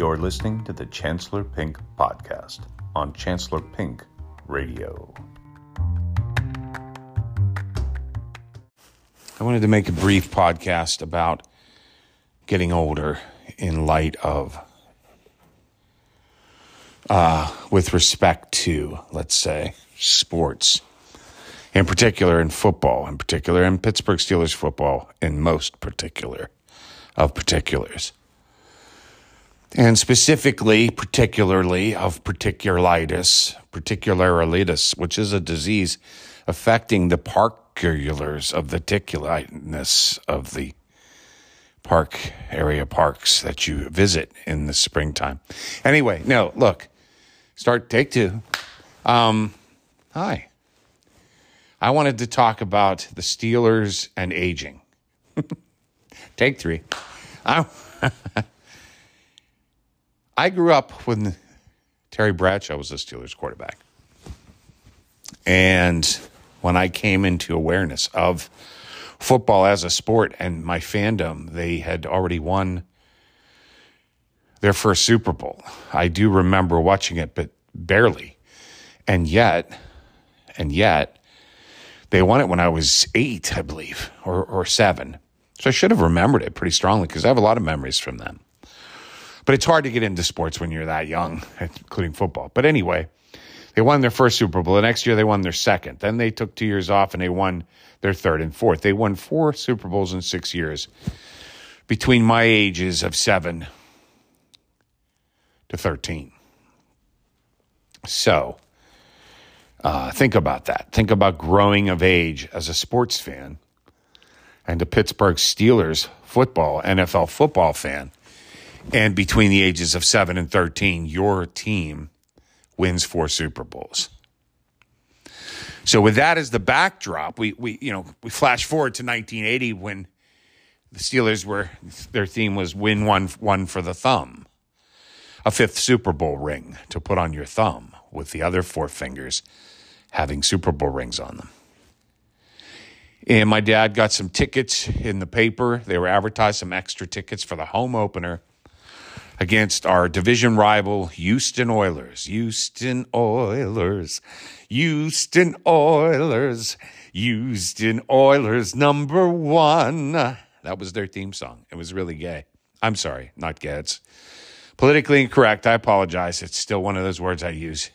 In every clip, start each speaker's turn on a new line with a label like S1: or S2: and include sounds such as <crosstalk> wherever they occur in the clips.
S1: You're listening to the Chancellor Pink podcast on Chancellor Pink Radio.
S2: I wanted to make a brief podcast about getting older in light of, uh, with respect to, let's say, sports, in particular in football, in particular in Pittsburgh Steelers football, in most particular of particulars. And specifically, particularly of particularitis, particularitis, which is a disease affecting the parculars of the ticulitis of the park area parks that you visit in the springtime. Anyway, no, look, start take two. Um, hi. I wanted to talk about the Steelers and aging. <laughs> take three. I, <laughs> I grew up when Terry Bradshaw was the Steelers quarterback. And when I came into awareness of football as a sport and my fandom, they had already won their first Super Bowl. I do remember watching it, but barely. And yet, and yet, they won it when I was eight, I believe, or, or seven. So I should have remembered it pretty strongly because I have a lot of memories from them. But it's hard to get into sports when you're that young, <laughs> including football. But anyway, they won their first Super Bowl. The next year, they won their second. Then they took two years off and they won their third and fourth. They won four Super Bowls in six years between my ages of seven to 13. So, uh, think about that. Think about growing of age as a sports fan and a Pittsburgh Steelers football, NFL football fan. And between the ages of 7 and 13, your team wins four Super Bowls. So with that as the backdrop, we we you know, we flash forward to 1980 when the Steelers were their theme was win one one for the thumb. A fifth Super Bowl ring to put on your thumb with the other four fingers having Super Bowl rings on them. And my dad got some tickets in the paper. They were advertised some extra tickets for the home opener against our division rival, Houston Oilers. Houston Oilers. Houston Oilers. Houston Oilers number one. That was their theme song. It was really gay. I'm sorry, not gay. It's politically incorrect. I apologize. It's still one of those words I use.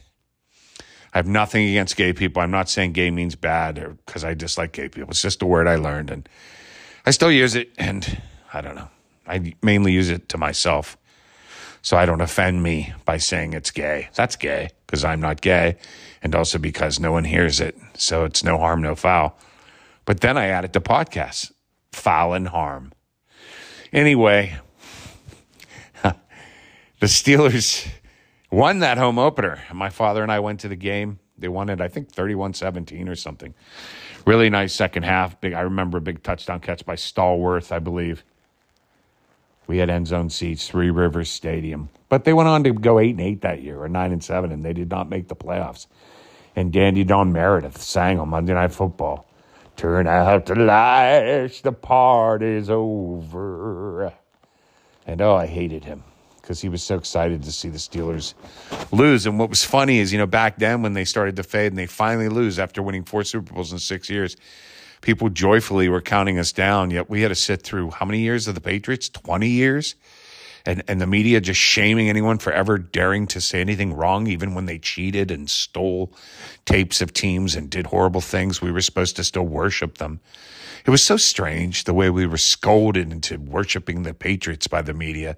S2: I have nothing against gay people. I'm not saying gay means bad because I dislike gay people. It's just a word I learned and I still use it. And I don't know. I mainly use it to myself so I don't offend me by saying it's gay. That's gay because I'm not gay and also because no one hears it. So it's no harm, no foul. But then I add it to podcasts foul and harm. Anyway, <laughs> the Steelers won that home opener. My father and I went to the game. They won it, I think, 31 17 or something. Really nice second half. Big, I remember a big touchdown catch by Stallworth, I believe. We had end zone seats, Three Rivers Stadium. But they went on to go eight and eight that year, or nine and seven, and they did not make the playoffs. And Dandy Don Meredith sang on Monday Night Football. Turn out the lights, the party's over. And oh, I hated him because he was so excited to see the Steelers lose. And what was funny is, you know, back then when they started to fade and they finally lose after winning four Super Bowls in six years, people joyfully were counting us down. Yet we had to sit through how many years of the Patriots? 20 years? And, and the media just shaming anyone for ever daring to say anything wrong, even when they cheated and stole tapes of teams and did horrible things. We were supposed to still worship them. It was so strange the way we were scolded into worshiping the Patriots by the media.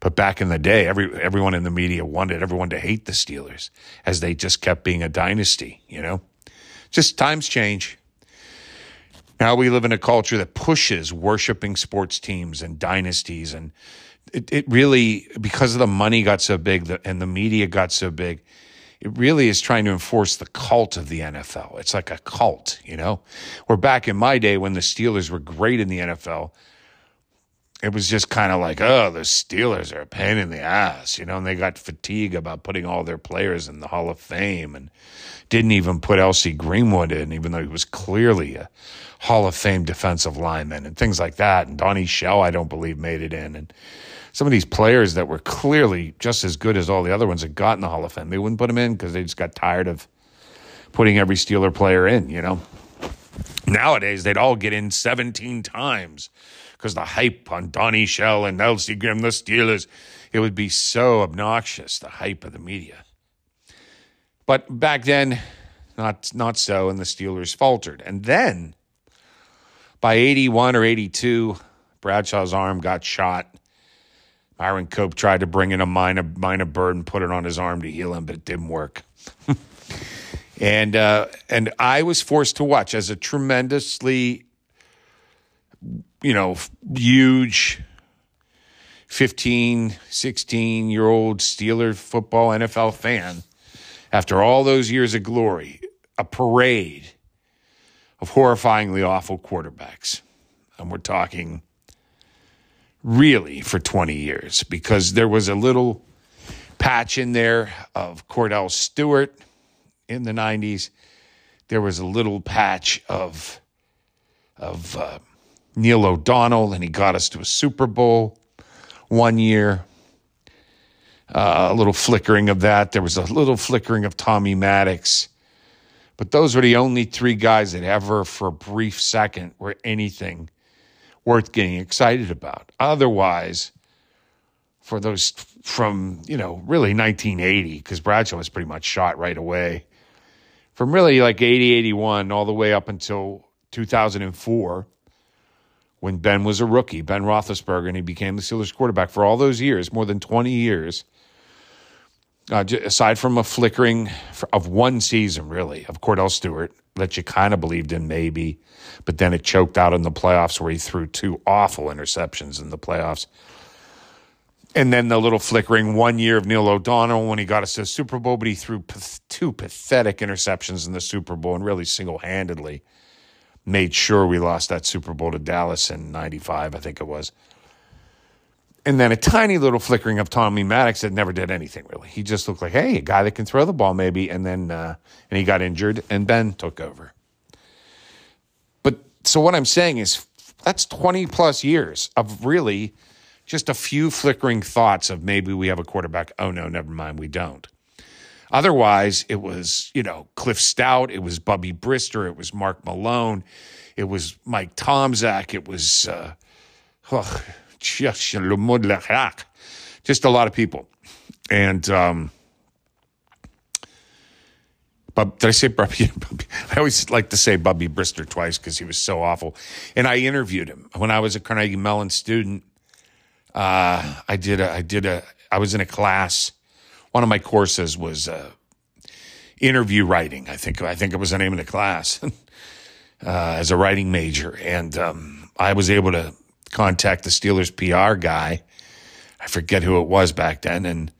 S2: But back in the day, every everyone in the media wanted everyone to hate the Steelers as they just kept being a dynasty, you know? Just times change. Now we live in a culture that pushes worshiping sports teams and dynasties. And it, it really, because of the money got so big and the media got so big, it really is trying to enforce the cult of the NFL. It's like a cult, you know? Where back in my day when the Steelers were great in the NFL, it was just kind of like, oh, the Steelers are a pain in the ass, you know, and they got fatigue about putting all their players in the Hall of Fame and didn't even put L.C. Greenwood in, even though he was clearly a Hall of Fame defensive lineman and things like that. And Donnie Shell, I don't believe, made it in. And some of these players that were clearly just as good as all the other ones that got in the Hall of Fame, they wouldn't put them in because they just got tired of putting every Steeler player in, you know. Nowadays, they'd all get in 17 times because the hype on Donnie Shell and L.C. Grimm, the Steelers, it would be so obnoxious, the hype of the media. But back then, not, not so, and the Steelers faltered. And then by 81 or 82, Bradshaw's arm got shot. Myron Cope tried to bring in a minor, minor bird and put it on his arm to heal him, but it didn't work. <laughs> and uh, and I was forced to watch as a tremendously, you know, huge 15, 16 year old Steeler football NFL fan. After all those years of glory, a parade of horrifyingly awful quarterbacks. And we're talking really for 20 years because there was a little patch in there of Kordell Stewart in the 90s. There was a little patch of of uh, Neil O'Donnell, and he got us to a Super Bowl one year. Uh, a little flickering of that. There was a little flickering of Tommy Maddox. But those were the only three guys that ever, for a brief second, were anything worth getting excited about. Otherwise, for those from, you know, really 1980, because Bradshaw was pretty much shot right away, from really like 80, 81, all the way up until 2004, when Ben was a rookie, Ben Roethlisberger, and he became the Steelers quarterback for all those years, more than 20 years uh, aside from a flickering of one season, really, of Kordell Stewart that you kind of believed in, maybe, but then it choked out in the playoffs where he threw two awful interceptions in the playoffs. And then the little flickering one year of Neil O'Donnell when he got us to the Super Bowl, but he threw two pathetic interceptions in the Super Bowl and really single handedly made sure we lost that Super Bowl to Dallas in 95, I think it was and then a tiny little flickering of Tommy Maddox that never did anything really. He just looked like, hey, a guy that can throw the ball maybe, and then uh, and he got injured, and Ben took over. But so what I'm saying is that's 20 plus years of really just a few flickering thoughts of maybe we have a quarterback. Oh no, never mind, we don't. Otherwise, it was you know Cliff Stoudt, it was Bubby Brister, it was Mark Malone, it was Mike Tomczak, it was. Uh, oh, just a lot of people. And um, but did I say <laughs> Bubby? I always like to say Bubby Brister twice because he was so awful. And I interviewed him when I was a Carnegie Mellon student. Uh, I did a, I did a, I was in a class. One of my courses was uh, interview writing. I think I think it was the name of the class <laughs> uh, as a writing major, and um, I was able to contact the Steelers PR guy. I forget who it was back then, and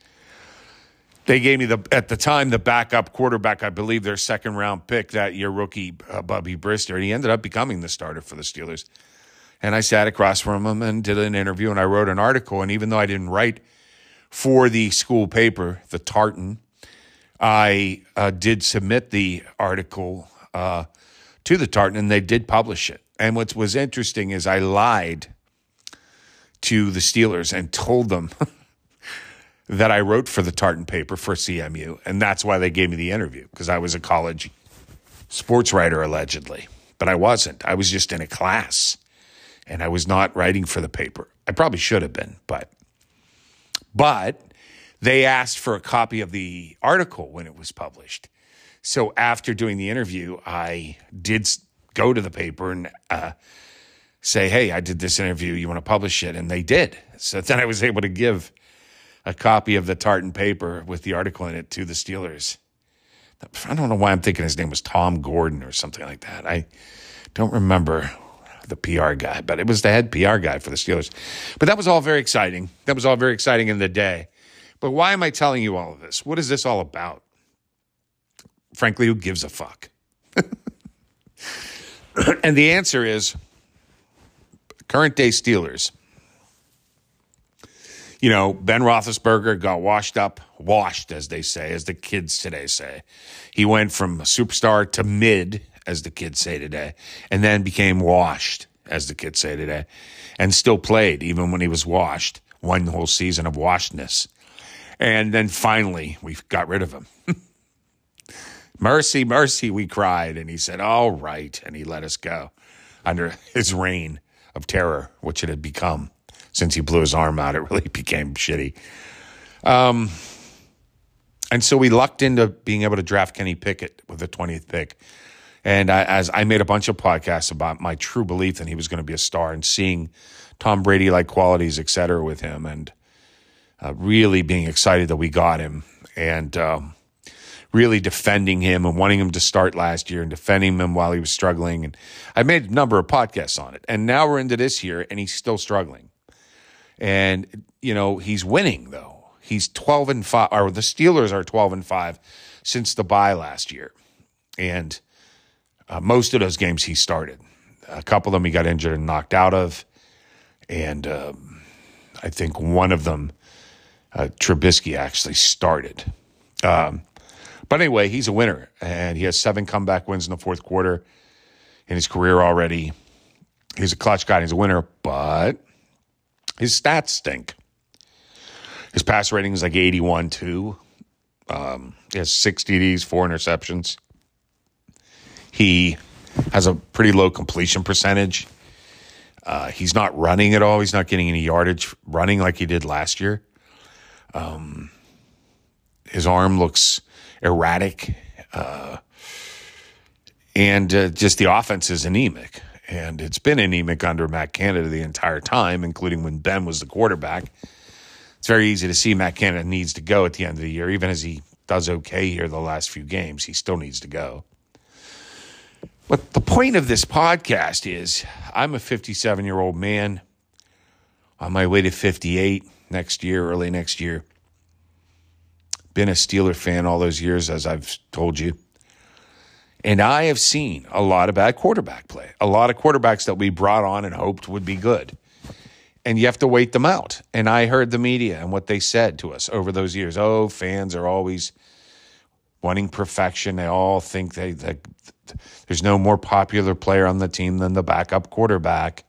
S2: they gave me the at the time the backup quarterback. I believe their second round pick that year, rookie uh, Bubby Brister, and he ended up becoming the starter for the Steelers. And I sat across from him and did an interview, and I wrote an article. And even though I didn't write for the school paper, the Tartan, I uh, did submit the article uh, to the Tartan, and they did publish it. And what was interesting is I lied to the Steelers and told them <laughs> that I wrote for the Tartan paper for CMU. And that's why they gave me the interview because I was a college sports writer, allegedly. But I wasn't. I was just in a class and I was not writing for the paper. I probably should have been, but. But they asked for a copy of the article when it was published. So after doing the interview, I did go to the paper and uh, say, hey, I did this interview. You want to publish it? And they did. So then I was able to give a copy of the Tartan paper with the article in it to the Steelers. I don't know why I'm thinking his name was Tom Gordon or something like that. I don't remember the PR guy, but it was the head PR guy for the Steelers. But that was all very exciting. That was all very exciting in the day. But why am I telling you all of this? What is this all about? Frankly, who gives a fuck? <laughs> and the answer is current day Steelers you know, Ben Roethlisberger got washed up, washed, as they say, as the kids today say. He went from superstar to mid, as the kids say today, and then became washed, as the kids say today, and still played even when he was washed. One whole season of washedness. And then finally, we got rid of him. <laughs> mercy, mercy, we cried. And he said, All right. And he let us go under his reign of terror, which it had become since he blew his arm out. It really <laughs> became shitty. Um, and so we lucked into being able to draft Kenny Pickett with the 20th pick. And I, as I made a bunch of podcasts about my true belief that he was going to be a star and seeing Tom Brady like qualities, et cetera, with him, and uh, really being excited that we got him and um, really defending him and wanting him to start last year and defending him while he was struggling. And I made a number of podcasts on it. And now we're into this year and he's still struggling. And, you know, he's winning though. He's 12 and 5, or the Steelers are 12 and 5 since the bye last year. And uh, most of those games he started. A couple of them he got injured and knocked out of. And um, I think one of them, uh, Trubisky actually started. Um, but anyway, he's a winner, and he has seven comeback wins in the fourth quarter in his career already. He's a clutch guy. He's a winner, but his stats stink. His pass rating is like 81 2. Um, he has six TDs, four interceptions. He has a pretty low completion percentage. Uh, he's not running at all. He's not getting any yardage running like he did last year. Um, his arm looks erratic, uh, and uh, just the offense is anemic. And it's been anemic under Matt Canada the entire time, including when Ben was the quarterback. It's very easy to see Matt Canada needs to go at the end of the year, even as he does okay here the last few games. He still needs to go. But the point of this podcast is I'm a 57 year old man on my way to 58 next year, early next year. Been a Steeler fan all those years, as I've told you. And I have seen a lot of bad quarterback play, a lot of quarterbacks that we brought on and hoped would be good. And you have to wait them out. And I heard the media and what they said to us over those years. Oh, fans are always wanting perfection. They all think they, they there's no more popular player on the team than the backup quarterback.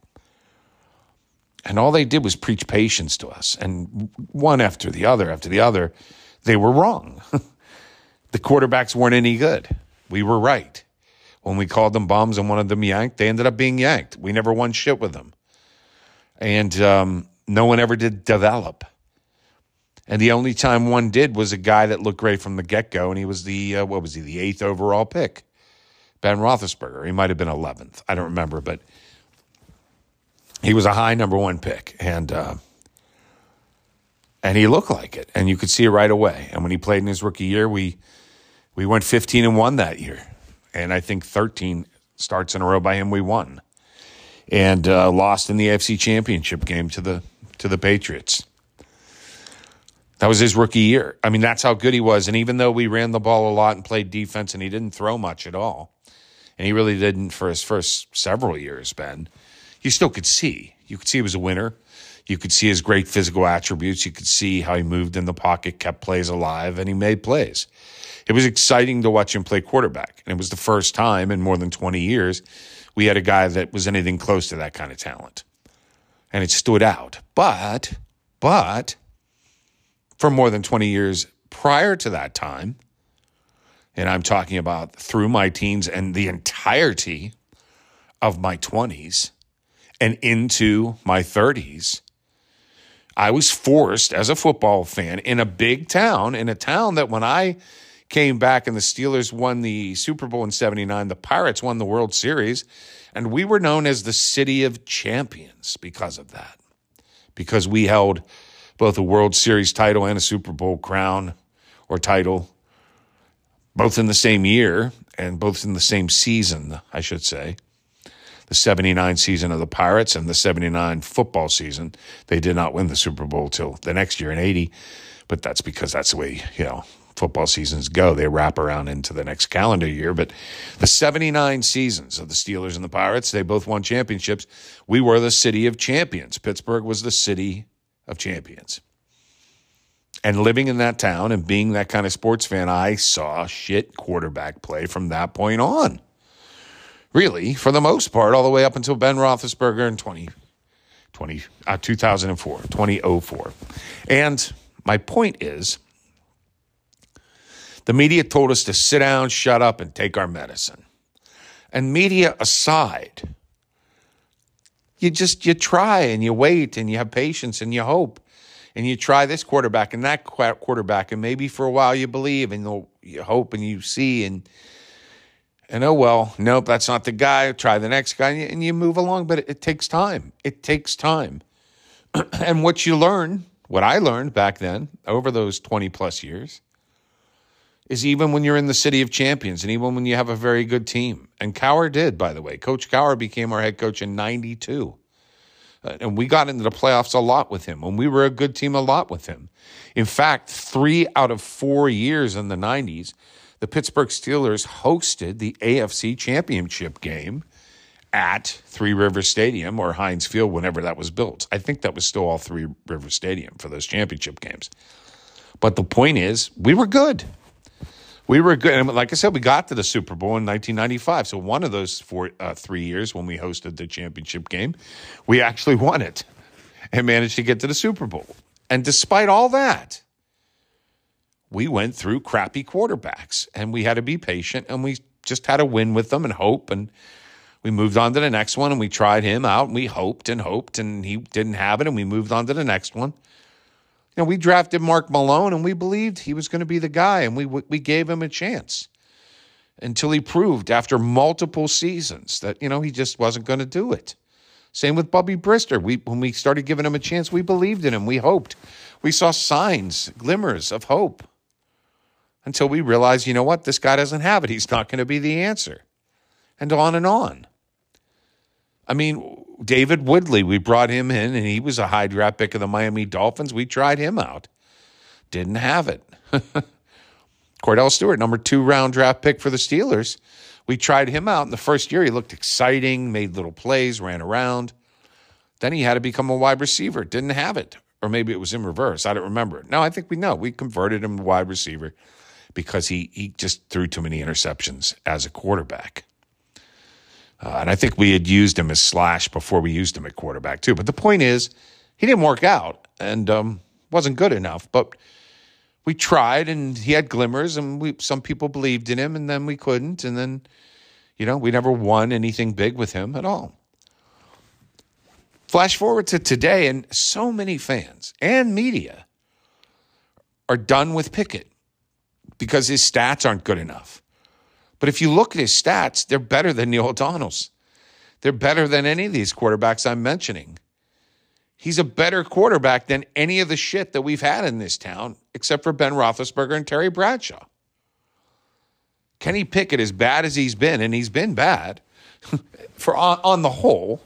S2: And all they did was preach patience to us. And one after the other, after the other, they were wrong. <laughs> the quarterbacks weren't any good. We were right. When we called them bombs and wanted them yanked, they ended up being yanked. We never won shit with them. And um, no one ever did develop. And the only time one did was a guy that looked great from the get go, and he was the, uh, what was he, the eighth overall pick. Ben Roethlisberger. He might have been 11th. I don't remember, but he was a high number one pick, and uh, and he looked like it, and you could see it right away. And when he played in his rookie year, we we went 15 and one that year, and I think 13 starts in a row by him. We won, and uh, lost in the AFC Championship game to the to the Patriots. That was his rookie year. I mean, that's how good he was. And even though we ran the ball a lot and played defense, and he didn't throw much at all, and he really didn't for his first several years, Ben, you still could see. You could see he was a winner. You could see his great physical attributes. You could see how he moved in the pocket, kept plays alive, and he made plays. It was exciting to watch him play quarterback. And it was the first time in more than 20 years we had a guy that was anything close to that kind of talent. And it stood out. But, but, for more than 20 years prior to that time, and I'm talking about through my teens and the entirety of my 20s and into my 30s, I was forced as a football fan in a big town, in a town that when I came back and the Steelers won the Super Bowl in 79, the Pirates won the World Series, and we were known as the City of Champions because of that. Because we held both a World Series title and a Super Bowl crown or title both in the same year and both in the same season, I should say. The 79 season of the Pirates and the 79 football season. They did not win the Super Bowl till the next year in 80, but that's because that's the way, you know, football seasons go. They wrap around into the next calendar year. But the 79 seasons of the Steelers and the Pirates, they both won championships. We were the city of champions. Pittsburgh was the city of champions. And living in that town and being that kind of sports fan, I saw shit quarterback play from that point on. Really, for the most part, all the way up until Ben Roethlisberger in 20, 20, uh, 2004, 2004. And my point is, the media told us to sit down, shut up, and take our medicine. And media aside, you just you try and you wait and you have patience and you hope and you try this quarterback and that quarterback and maybe for a while you believe and you hope and you see and and oh well nope that's not the guy try the next guy and you, and you move along but it, it takes time. It takes time. <clears throat> And what you learn what i learned back then over those 20 plus years is even when you're in the city of champions and even when you have a very good team and Cowher did by the way. Coach Cowher became our head coach in 92 uh, Uh, and we got into the playoffs a lot with him, and we were a good team a lot with him. In fact, three out of four years in the 90s, the Pittsburgh Steelers hosted the AFC Championship game at Three River Stadium or Heinz Field whenever that was built. I think that was still all Three River Stadium for those championship games. But the point is, we were good we were good. And like I said, we got to the Super Bowl in 1995. So one of those four, uh, three years when we hosted the championship game, we actually won it and managed to get to the Super Bowl. And despite all that, we went through crappy quarterbacks and we had to be patient and we just had to win with them and hope. And we moved on to the next one and we tried him out and we hoped and hoped and he didn't have it and we moved on to the next one know, we drafted Mark Malone and we believed he was going to be the guy and we, we gave him a chance until he proved after multiple seasons that, you know, he just wasn't going to do it. Same with Bubby Brister. We, when we started giving him a chance, we believed in him. We hoped. We saw signs, glimmers of hope until we realized, you know what, this guy doesn't have it. He's not going to be the answer. And on and on. I mean, David Woodley, we brought him in, and he was a high draft pick of the Miami Dolphins. We tried him out, didn't have it. <laughs> Kordell Stewart, number two round draft pick for the Steelers. We tried him out in the first year. He looked exciting, made little plays, ran around. Then he had to become a wide receiver. Didn't have it. Or maybe it was in reverse. I don't remember. No, I think we know. We converted him to wide receiver because he, he just threw too many interceptions as a quarterback. Uh, and I think we had used him as slash before we used him at quarterback too. But the point is, he didn't work out and um, wasn't good enough. But we tried, and he had glimmers, and we some people believed in him, and then we couldn't, and then you know we never won anything big with him at all. Flash forward to today, and so many fans and media are done with Pickett because his stats aren't good enough. But if you look at his stats, they're better than Neil O'Donnell's. They're better than any of these quarterbacks I'm mentioning. He's a better quarterback than any of the shit that we've had in this town, except for Ben Roethlisberger and Terry Bradshaw. Kenny Pickett, as bad as he's been, and he's been bad <laughs> for on, on the whole,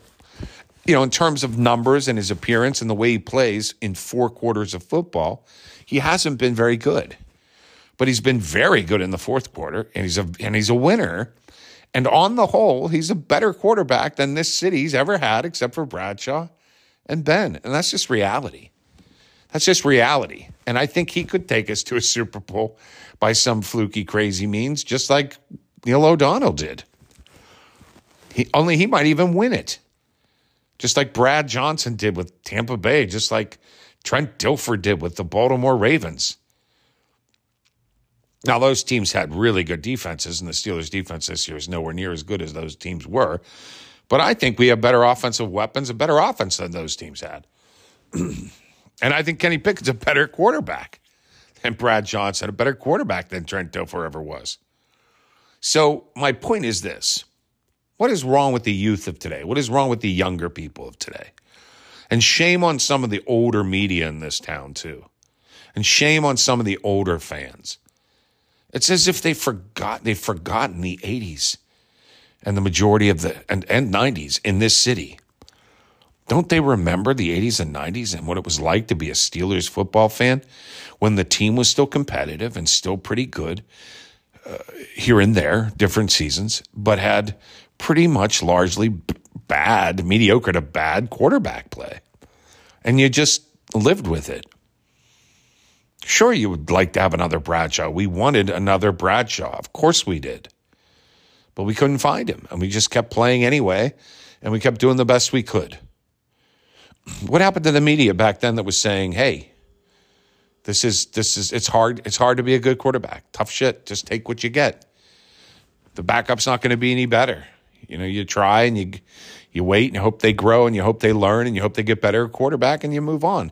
S2: you know, in terms of numbers and his appearance and the way he plays in four quarters of football, he hasn't been very good but he's been very good in the fourth quarter, and he's a and he's a winner. And on the whole, he's a better quarterback than this city's ever had, except for Bradshaw and Ben. And that's just reality. That's just reality. And I think he could take us to a Super Bowl by some fluky, crazy means, just like Neil O'Donnell did. He, only he might even win it, just like Brad Johnson did with Tampa Bay, just like Trent Dilfer did with the Baltimore Ravens. Now, those teams had really good defenses, and the Steelers' defense this year is nowhere near as good as those teams were. But I think we have better offensive weapons, a better offense than those teams had. <clears throat> and I think Kenny Pickett's a better quarterback than Brad Johnson, a better quarterback than Trent Dilfer ever was. So, my point is this what is wrong with the youth of today? What is wrong with the younger people of today? And shame on some of the older media in this town, too. And shame on some of the older fans it's as if they forgot they've forgotten the 80s and the majority of the and, and 90s in this city. Don't they remember the 80s and 90s and what it was like to be a Steelers football fan when the team was still competitive and still pretty good uh, here and there, different seasons, but had pretty much largely bad, mediocre to bad quarterback play. And you just lived with it. Sure, you would like to have another Bradshaw. We wanted another Bradshaw. Of course we did. But we couldn't find him. And we just kept playing anyway. And we kept doing the best we could. <clears throat> What happened to the media back then that was saying, hey, this is this is it's hard, it's hard to be a good quarterback. Tough shit. Just take what you get. The backup's not going to be any better. You know, you try and you you wait and you hope they grow and you hope they learn and you hope they get better quarterback and you move on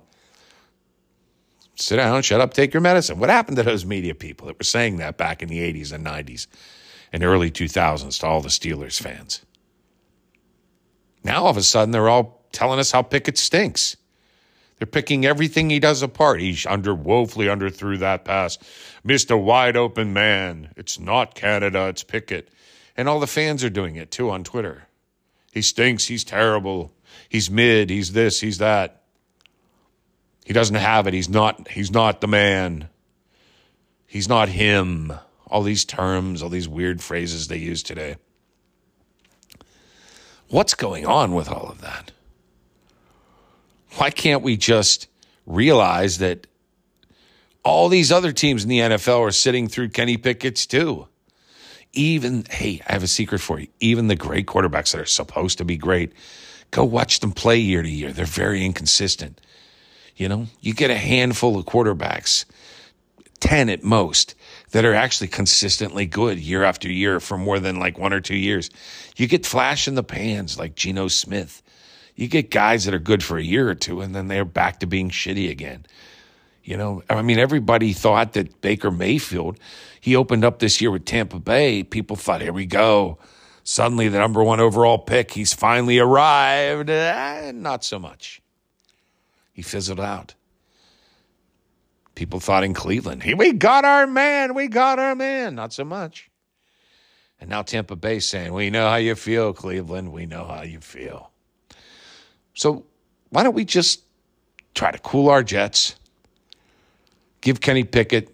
S2: sit down, shut up, take your medicine. What happened to those media people that were saying that back in the 80s and 90s and early 2000s to all the Steelers fans? Now all of a sudden they're all telling us how Pickett stinks. They're picking everything he does apart. He's under woefully underthrew that pass. Missed a wide open man. It's not Canada, it's Pickett. And all the fans are doing it too on Twitter. He stinks, he's terrible, he's mid, he's this, he's that. He doesn't have it. He's not he's not the man. He's not him. All these terms, all these weird phrases they use today. What's going on with all of that? Why can't we just realize that all these other teams in the NFL are sitting through Kenny Pickett's too? Even, hey, I have a secret for you. Even the great quarterbacks that are supposed to be great, go watch them play year to year. They're very inconsistent. You know, you get a handful of quarterbacks, 10 at most, that are actually consistently good year after year for more than like one or two years. You get flash in the pans like Geno Smith. You get guys that are good for a year or two and then they're back to being shitty again. You know, I mean, everybody thought that Baker Mayfield, he opened up this year with Tampa Bay. People thought, here we go. Suddenly, the number one overall pick, he's finally arrived. Eh, not so much. He fizzled out. People thought in Cleveland, hey, we got our man, we got our man. Not so much. And now Tampa Bay saying, we know how you feel, Cleveland. We know how you feel. So why don't we just try to cool our jets, give Kenny Pickett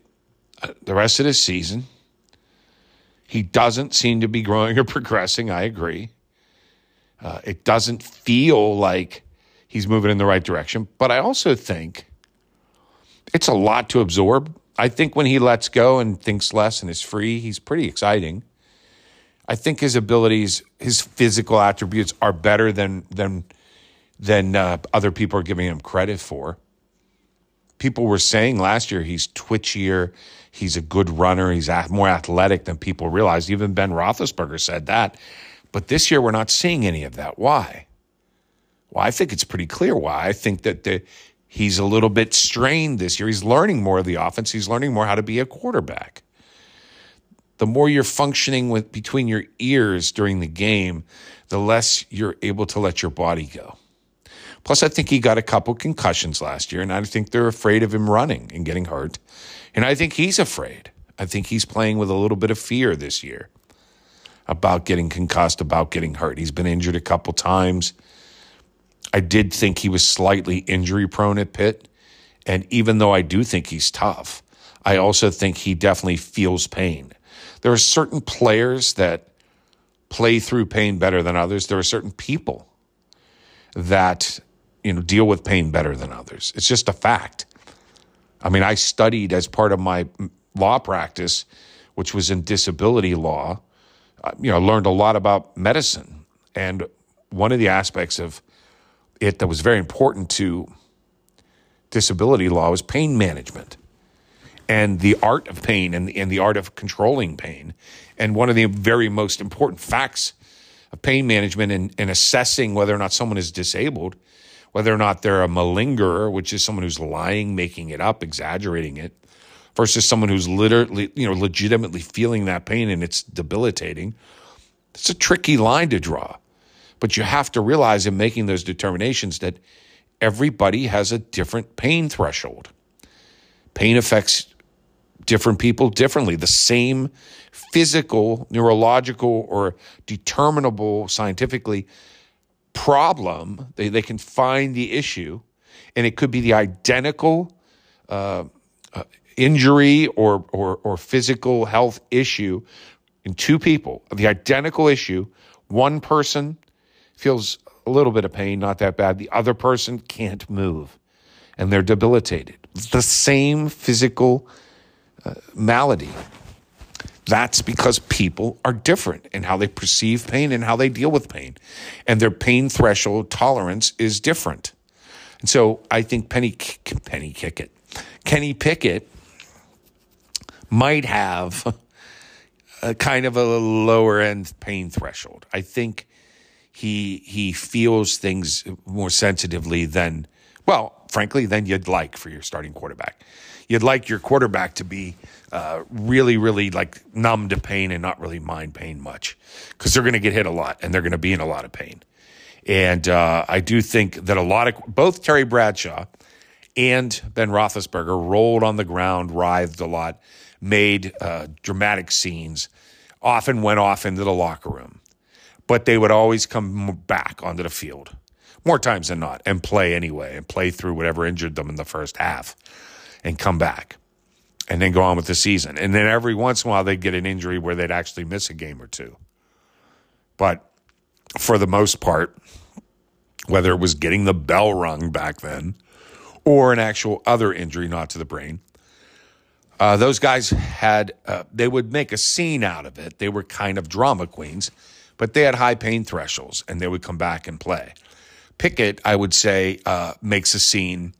S2: uh, the rest of the season? He doesn't seem to be growing or <laughs> progressing. I agree. Uh, it doesn't feel like he's moving in the right direction. But I also think it's a lot to absorb. I think when he lets go and thinks less and is free, he's pretty exciting. I think his abilities, his physical attributes are better than than than uh, other people are giving him credit for. People were saying last year he's twitchier, he's a good runner, he's more athletic than people realized. Even Ben Roethlisberger said that. But this year we're not seeing any of that. Why? Well, I think it's pretty clear why. I think that the, he's a little bit strained this year. He's learning more of the offense. He's learning more how to be a quarterback. The more you're functioning with between your ears during the game, the less you're able to let your body go. Plus, I think he got a couple concussions last year, and I think they're afraid of him running and getting hurt. And I think he's afraid. I think he's playing with a little bit of fear this year about getting concussed, about getting hurt. He's been injured a couple times. I did think he was slightly injury prone at Pitt. And even though I do think he's tough, I also think he definitely feels pain. There are certain players that play through pain better than others. There are certain people that you know deal with pain better than others. It's just a fact. I mean, I studied as part of my law practice, which was in disability law. Uh, you know, learned a lot about medicine, and one of the aspects of it that was very important to disability law was pain management and the art of pain and the, and the art of controlling pain. And one of the very most important facts of pain management and, and assessing whether or not someone is disabled, whether or not they're a malingerer, which is someone who's lying, making it up, exaggerating it, versus someone who's literally, you know, legitimately feeling that pain and it's debilitating. It's a tricky line to draw. But you have to realize in making those determinations that everybody has a different pain threshold. Pain affects different people differently. The same physical, neurological, or determinable scientifically problem, they, they can find the issue, and it could be the identical uh, uh, injury or, or, or physical health issue in two people, the identical issue. One person feels a little bit of pain, not that bad. The other person can't move. and they're debilitated. It's the same physical uh, malady. That's because people are different in how they perceive pain and how they deal with pain. And their pain threshold tolerance is different. And so I think Penny, Penny Kickett, Kenny Pickett might have a kind of a lower end pain threshold. I think he he feels things more sensitively than well, frankly, than you'd like for your starting quarterback. You'd like your quarterback to be uh, really, really like numb to pain and not really mind pain much because they're going to get hit a lot and they're going to be in a lot of pain. And uh, I do think that a lot of both Terry Bradshaw and Ben Roethlisberger rolled on the ground, writhed a lot, made uh, dramatic scenes, often went off into the locker room, but they would always come back onto the field more times than not and play anyway and play through whatever injured them in the first half and come back and then go on with the season. And then every once in a while they'd get an injury where they'd actually miss a game or two. But for the most part, whether it was getting the bell rung back then or an actual other injury, not to the brain, uh, those guys had, uh, they would make a scene out of it. They were kind of drama queens, but they had high pain thresholds and they would come back and play. Pickett, I would say, uh, makes a scene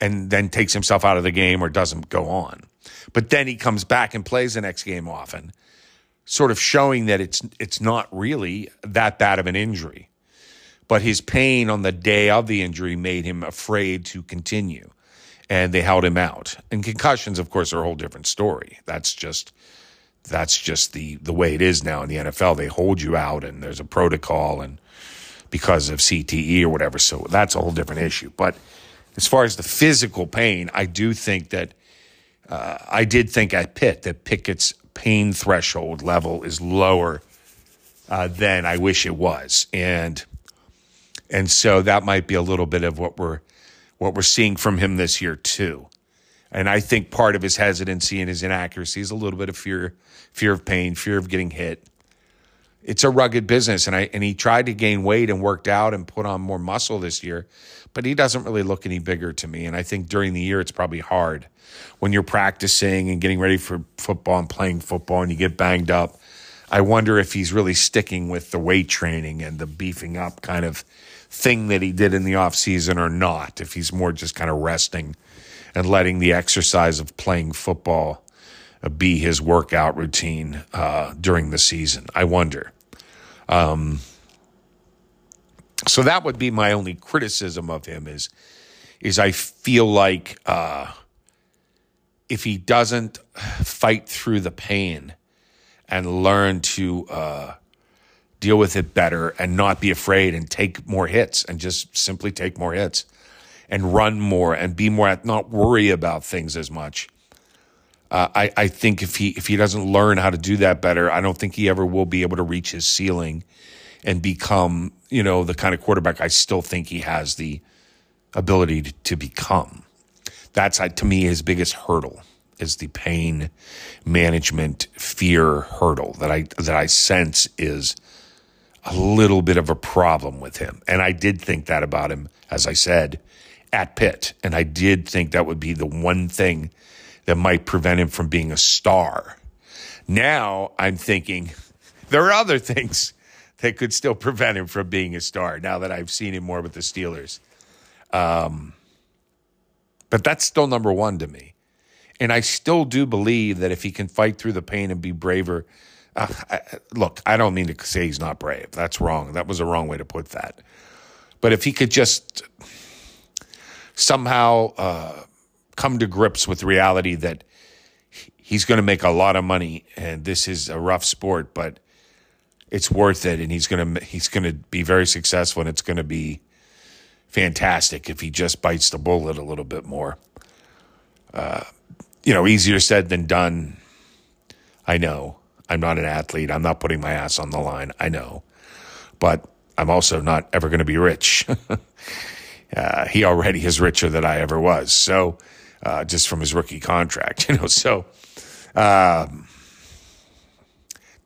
S2: and then takes himself out of the game or doesn't go on. But then he comes back and plays the next game often, sort of showing that it's it's not really that bad of an injury. But his pain on the day of the injury made him afraid to continue. And they held him out. And concussions, of course, are a whole different story. That's just that's just the the way it is now in the NFL. They hold you out and there's a protocol and because of CTE or whatever. So that's a whole different issue. But as far as the physical pain, I do think that uh, I did think at Pitt that Pickett's pain threshold level is lower uh, than I wish it was, and and so that might be a little bit of what we're what we're seeing from him this year too. And I think part of his hesitancy and his inaccuracy is a little bit of fear, fear of pain, fear of getting hit. It's a rugged business, and I and he tried to gain weight and worked out and put on more muscle this year, but he doesn't really look any bigger to me. And I think during the year, it's probably hard when you're practicing and getting ready for football and playing football and you get banged up. I wonder if he's really sticking with the weight training and the beefing up kind of thing that he did in the off season or not. If he's more just kind of resting and letting the exercise of playing football uh, be his workout routine uh, during the season. I wonder. Um, so that would be my only criticism of him is is I feel like uh, if he doesn't fight through the pain and learn to uh, deal with it better and not be afraid and take more hits and just simply take more hits and run more and be more not worry about things as much. Uh, I, I think if he if he doesn't learn how to do that better, I don't think he ever will be able to reach his ceiling and become, you know, the kind of quarterback I still think he has the ability to, to become. That's to me his biggest hurdle is the pain management fear hurdle that I that I sense is a little bit of a problem with him. And I did think that about him, as I said, at Pitt. And I did think that would be the one thing that might prevent him from being a star. Now I'm thinking there are other <laughs> things that could still prevent him from being a star now that I've seen him more with the Steelers. Um, but that's still number one to me. And I still do believe that if he can fight through the pain and be braver, uh, I, look, I don't mean to say he's not brave. That's wrong. That was a wrong way to put that. But if he could just somehow uh, come to grips with reality that he's going to make a lot of money and this is a rough sport, but it's worth it, and he's gonna he's gonna be very successful, and it's gonna be fantastic if he just bites the bullet a little bit more. Uh, you know, easier said than done. I know. I'm not an athlete. I'm not putting my ass on the line. I know. But I'm also not ever going to be rich. <laughs> uh, he already is richer than I ever was. So, uh, just from his rookie contract, <laughs> you know, so, um,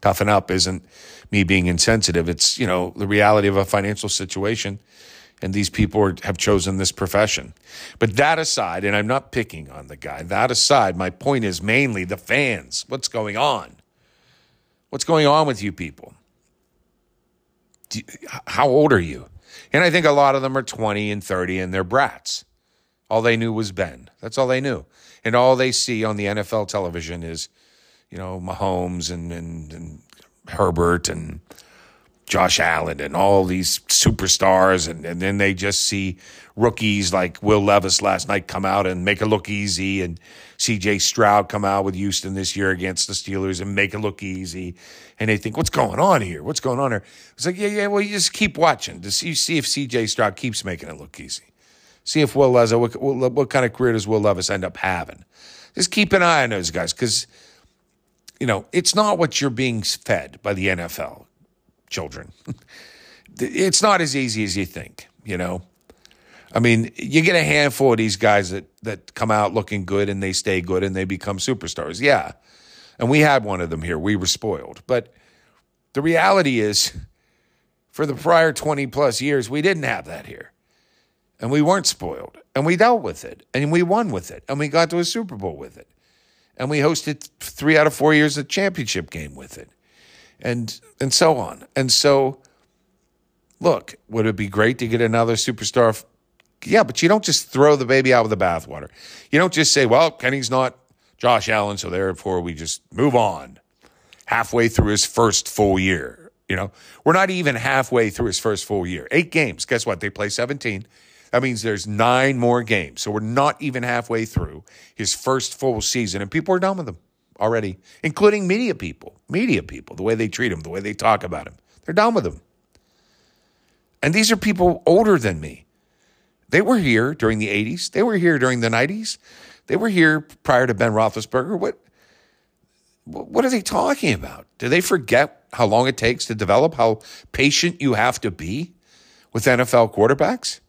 S2: toughen up isn't me being insensitive. It's, you know, the reality of a financial situation. And these people are, have chosen this profession. But that aside, and I'm not picking on the guy, that aside, my point is mainly the fans. What's going on? What's going on with you people? You, how old are you? And I think a lot of them are 20 and 30 and they're brats. All they knew was Ben. That's all they knew. And all they see on the NFL television is, you know, Mahomes and, and, and Herbert and Josh Allen and all these superstars. And, and then they just see rookies like Will Levis last night come out and make it look easy. And CJ Stroud come out with Houston this year against the Steelers and make it look easy. And they think, what's going on here? What's going on here? It's like, yeah, yeah, well, you just keep watching to see, see if CJ Stroud keeps making it look easy. See if Will Levis, what, what, what kind of career does Will Levis end up having? Just keep an eye on those guys because, you know, it's not what you're being fed by the NFL, children. <laughs> it's not as easy as you think, you know. I mean, you get a handful of these guys that, that come out looking good and they stay good and they become superstars. Yeah. And we had one of them here. We were spoiled. But the reality is, for the prior 20 plus years, we didn't have that here and we weren't spoiled and we dealt with it and we won with it and we got to a Super Bowl with it and we hosted three out of four years a championship game with it and and so on and so look would it be great to get another superstar yeah but you don't just throw the baby out with the bathwater you don't just say well Kenny's not Josh Allen so therefore we just move on halfway through his first full year you know we're not even halfway through his first full year eight games guess what they play 17 that means there's nine more games. So we're not even halfway through his first full season, and people are done with him already, including media people, media people, the way they treat him, the way they talk about him. They're done with him. And these are people older than me. They were here during the 80s. They were here during the 90s. They were here prior to Ben Roethlisberger. What, what are they talking about? Do they forget how long it takes to develop, how patient you have to be with NFL quarterbacks?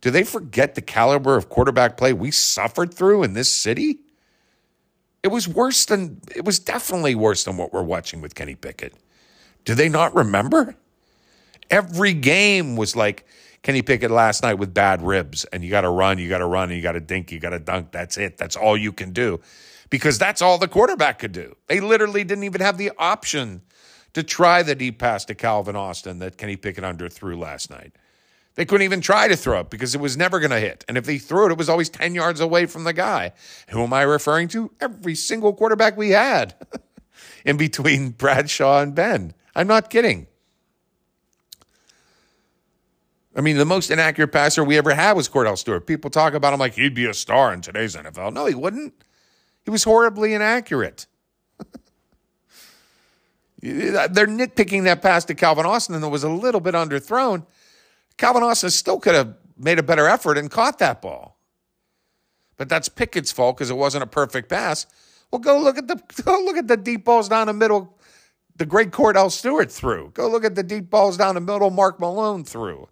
S2: Do they forget the caliber of quarterback play we suffered through in this city? It was worse than, it was definitely worse than what we're watching with Kenny Pickett. Do they not remember? Every game was like Kenny Pickett last night with bad ribs, and you got to run, you got to run, and you got to dink, you got to dunk. That's it. That's all you can do because that's all the quarterback could do. They literally didn't even have the option to try the deep pass to Calvin Austin that Kenny Pickett under threw last night. They couldn't even try to throw it because it was never going to hit. And if they threw it, it was always 10 yards away from the guy. Who am I referring to? Every single quarterback we had <laughs> in between Bradshaw and Ben. I'm not kidding. I mean, the most inaccurate passer we ever had was Kordell Stewart. People talk about him like he'd be a star in today's NFL. No, he wouldn't. He was horribly inaccurate. <laughs> Uh, they're nitpicking that pass to Calvin Austin, it was a little bit underthrown. Calvin Austin still could have made a better effort and caught that ball. But that's Pickett's fault because it wasn't a perfect pass. Well, go look at the <laughs> go look at the deep balls down the middle. The great Kordell Stewart threw. Go look at the deep balls down the middle. Mark Malone threw.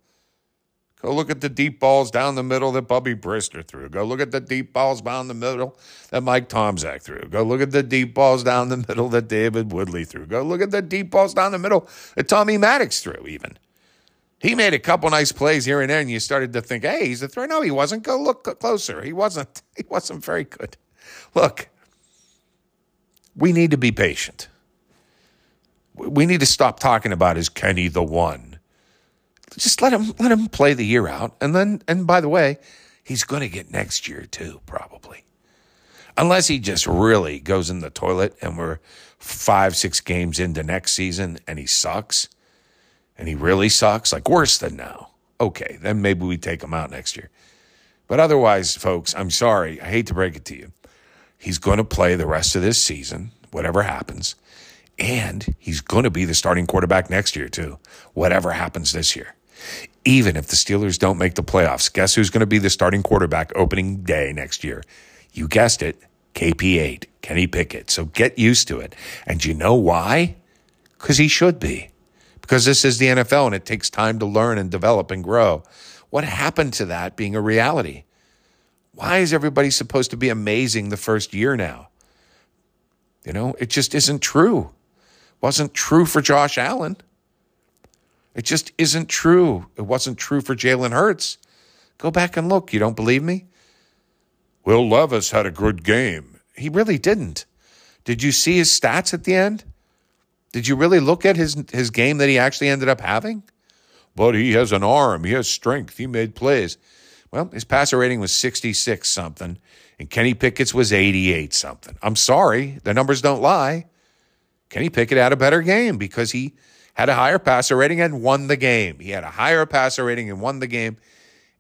S2: Go look at the deep balls down the middle that Bubby Brister threw. Go look at the deep balls down the middle that Mike Tomczak threw. Go look at the deep balls down the middle that David Woodley threw. Go look at the deep balls down the middle that Tommy Maddox threw, even. He made a couple nice plays here and there, and you started to think, hey, he's a threat. No, he wasn't. Go look closer. He wasn't. <laughs> He wasn't very good. Look, we need to be patient. We need to stop talking about is Kenny the one. Just let him let him play the year out, and then and by the way, he's going to get next year too, probably, unless he just really goes in the toilet and we're five six games into next season and he sucks and he really sucks, like worse than now, okay, then maybe we take him out next year. But otherwise, folks, I'm sorry. I hate to break it to you. He's going to play the rest of this season, whatever happens. And he's going to be the starting quarterback next year, too, whatever happens this year. Even if the Steelers don't make the playoffs, guess who's going to be the starting quarterback opening day next year? You guessed it, KP8, Kenny Pickett. So get used to it. And you know why? Because he should be because this is the NFL and it takes time to learn and develop and grow. What happened to that being a reality? Why is everybody supposed to be amazing the first year now? You know, it just isn't true. Wasn't true for Josh Allen. It just isn't true. It wasn't true for Jalen Hurts. Go back and look. You don't believe me? Will Levis had a good game. He really didn't. Did you see his stats at the end? Did you really look at his his game that he actually ended up having? But he has an arm. He has strength. He made plays. Well, his passer rating was 66 something, and Kenny Pickett's was 88 something. I'm sorry, the numbers don't lie. Kenny Pickett had a better game because he had a higher passer rating and won the game. He had a higher passer rating and won the game,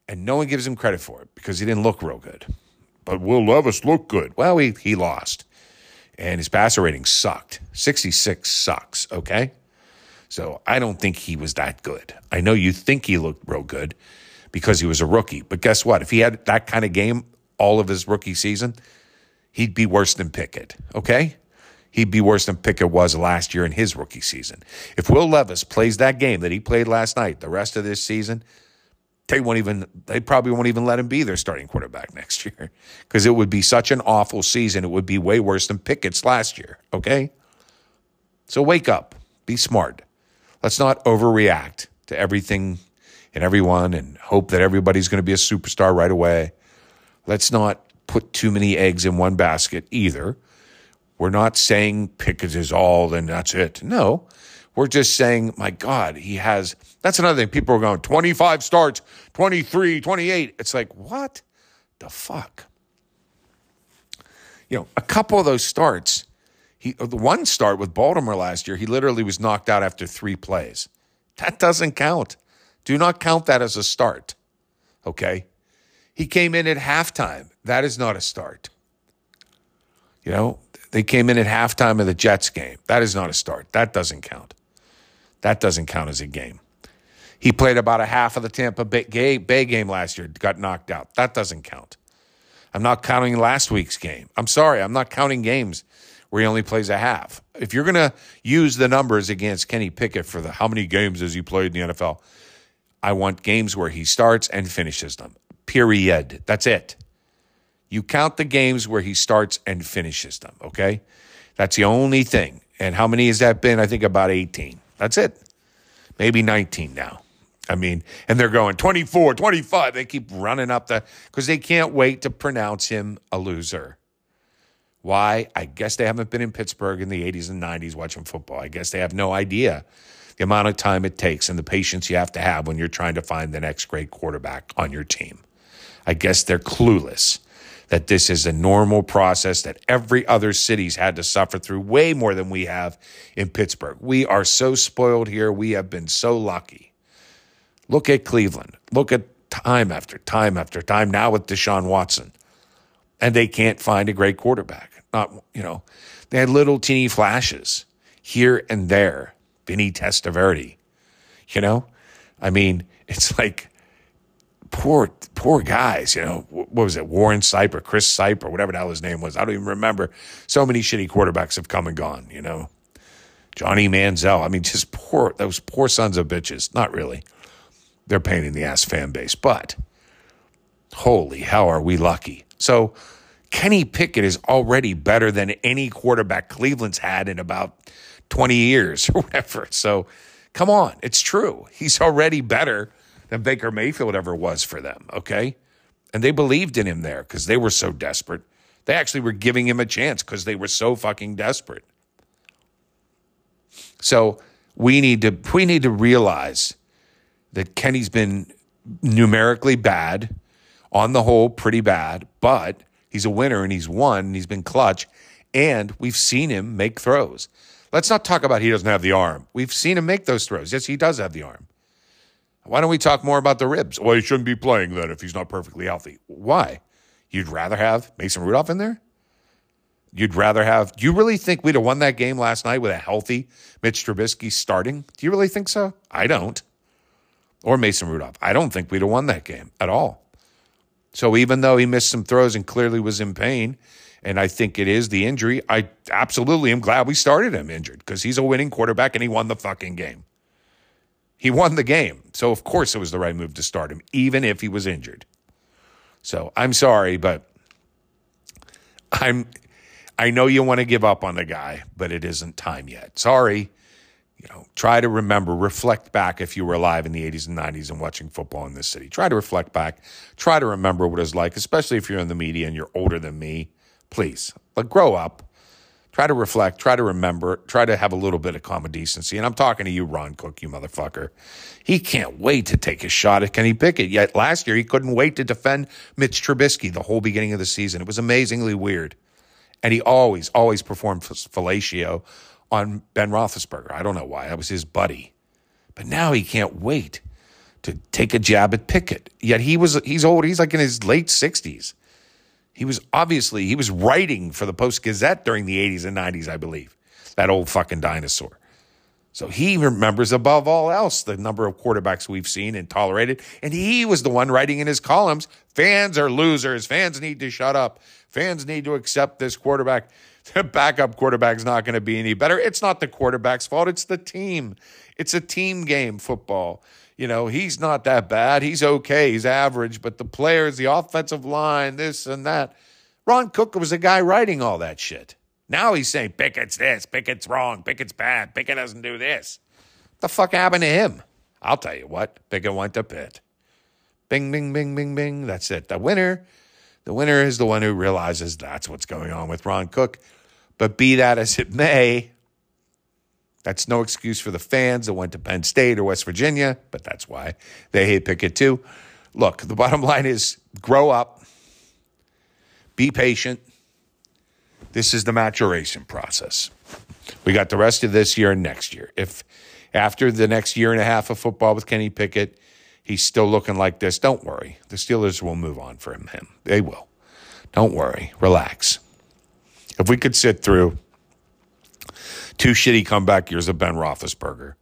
S2: and no one gives him credit for it because he didn't look real good. But Will Levis looked good. Well, he, he lost, and his passer rating sucked. 66 sucks, okay? So I don't think he was that good. I know you think he looked real good because he was a rookie. But guess what? If he had that kind of game all of his rookie season, he'd be worse than Pickett, okay? He'd be worse than Pickett was last year in his rookie season. If Will Levis plays that game that he played last night the rest of this season, they won't even they probably won't even let him be their starting quarterback next year <laughs> because it would be such an awful season. It would be way worse than Pickett's last year, okay? So wake up. Be smart. Let's not overreact to everything and everyone and hope that everybody's going to be a superstar right away. Let's not put too many eggs in one basket either. We're not saying Pickett is all and that's it. No, we're just saying, my God, he has. That's another thing. People are going 25 starts, 23, 28. It's like, what the fuck? You know, a couple of those starts, he the one start with Baltimore last year, he literally was knocked out after three plays. That doesn't count. Do not count that as a start. Okay? He came in at halftime. That is not a start. You know, they came in at halftime of the Jets game. That is not a start. That doesn't count. That doesn't count as a game. He played about a half of the Tampa Bay game last year, got knocked out. That doesn't count. I'm not counting last week's game. I'm sorry, I'm not counting games where he only plays a half. If you're going to use the numbers against Kenny Pickett for the how many games has he played in the NFL, I want games where he starts and finishes them. Period. That's it. You count the games where he starts and finishes them, okay? That's the only thing. And how many has that been? I think about 18. That's it. Maybe 19 now. I mean, and they're going 24, 25. They keep running up the, because they can't wait to pronounce him a loser. Why? I guess they haven't been in Pittsburgh in the 80s and 90s watching football. I guess they have no idea the amount of time it takes and the patience you have to have when you're trying to find the next great quarterback on your team. I guess they're clueless that this is a normal process that every other city's had to suffer through way more than we have in Pittsburgh. We are so spoiled here. We have been so lucky. Look at Cleveland. Look at time after time after time now with Deshaun Watson. And they can't find a great quarterback. Not, you know, they had little teeny flashes here and there. Vinny Testaverde. You know, I mean, it's like poor, poor guys. You know, what was it? Warren Sipe or Chris Sipe or whatever the hell his name was. I don't even remember. So many shitty quarterbacks have come and gone. You know, Johnny Manziel. I mean, just poor those poor sons of bitches. Not really. They're pain in the ass fan base, but holy hell, are we lucky? So Kenny Pickett is already better than any quarterback Cleveland's had in about 20 years <laughs> or whatever. So come on, it's true. He's already better than Baker Mayfield ever was for them, okay? And they believed in him there because they were so desperate. They actually were giving him a chance because they were so fucking desperate. So we need to we need to realize that Kenny's been numerically bad, on the whole, pretty bad, but he's a winner and he's won and he's been clutch, and we've seen him make throws. Let's not talk about he doesn't have the arm. We've seen him make those throws. Yes, he does have the arm. Why don't we talk more about the ribs? Well, he shouldn't be playing then if he's not perfectly healthy. Why? You'd rather have Mason Rudolph in there? You'd rather have. Do you really think we'd have won that game last night with a healthy Mitch Trubisky starting? Do you really think so? I don't. Or Mason Rudolph. I don't think we'd have won that game at all. So even though he missed some throws and clearly was in pain, and I think it is the injury. I absolutely am glad we started him injured because he's a winning quarterback and he won the fucking game. He won the game. So, of course, it was the right move to start him, even if he was injured. So, I'm sorry, but I'm. I know you want to give up on the guy, but it isn't time yet. Sorry. You know, try to remember, reflect back if you were alive in the 80s and 90s and watching football in this city. Try to reflect back. Try to remember what it was like, especially if you're in the media and you're older than me. Please, but grow up. Try to reflect. Try to remember. Try to have a little bit of common decency. And I'm talking to you, Ron Cook, you motherfucker. He can't wait to take a shot at Kenny Pickett. Yet last year, he couldn't wait to defend Mitch Trubisky the whole beginning of the season. It was amazingly weird. And he always, always performed fellatio on Ben Roethlisberger. I don't know why. That was his buddy. But now he can't wait to take a jab at Pickett. Yet he was he's old. He's like in his late 60s. He was obviously he was writing for the Post Gazette during the 80s and 90s, I believe. That old fucking dinosaur. So he remembers above all else the number of quarterbacks we've seen and tolerated. And he was the one writing in his columns fans are losers. Fans need to shut up. Fans need to accept this quarterback. The backup quarterback's not going to be any better. It's not the quarterback's fault, it's the team. It's a team game, football. You know, he's not that bad. He's okay. He's average. But the players, the offensive line, this and that. Ron Cook was a guy writing all that shit. Now he's saying Pickett's this, Pickett's wrong, Pickett's bad, Pickett doesn't do this. What the fuck happened to him? I'll tell you what, Pickett went to Pitt. Bing, bing, bing, bing, bing. That's it. The winner, the winner is the one who realizes that's what's going on with Ron Cook. But be that as it may, that's no excuse for the fans that went to Penn State or West Virginia, but that's why they hate Pickett too. Look, the bottom line is grow up, be patient, this is the maturation process. We got the rest of this year and next year. If after the next year and a half of football with Kenny Pickett, he's still looking like this, don't worry. The Steelers will move on from him. They will. Don't worry. Relax. If we could sit through two shitty comeback years of Ben Roethlisberger,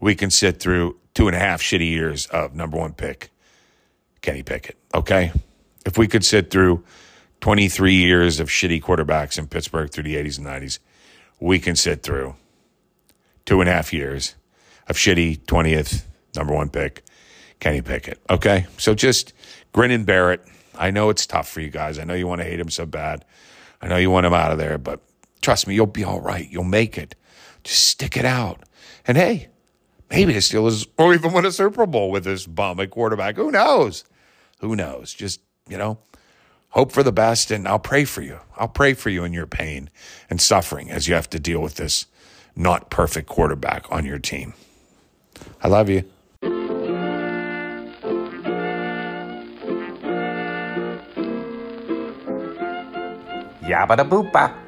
S2: we can sit through two and a half shitty years of number one pick Kenny Pickett. Okay? If we could sit through 23 years of shitty quarterbacks in Pittsburgh through the 80s and 90s, we can sit through two and a half years of shitty 20th number one pick, Kenny Pickett. Okay? So just grin and bear it. I know it's tough for you guys. I know you want to hate him so bad. I know you want him out of there, but trust me, you'll be all right. You'll make it. Just stick it out. And hey, maybe the Steelers will even win a Super Bowl with this bum at quarterback. Who knows? Who knows? Just, you know, hope for the best, and I'll pray for you. I'll pray for you in your pain and suffering as you have to deal with this not perfect quarterback on your team. I love you.
S1: Yabba da boopa.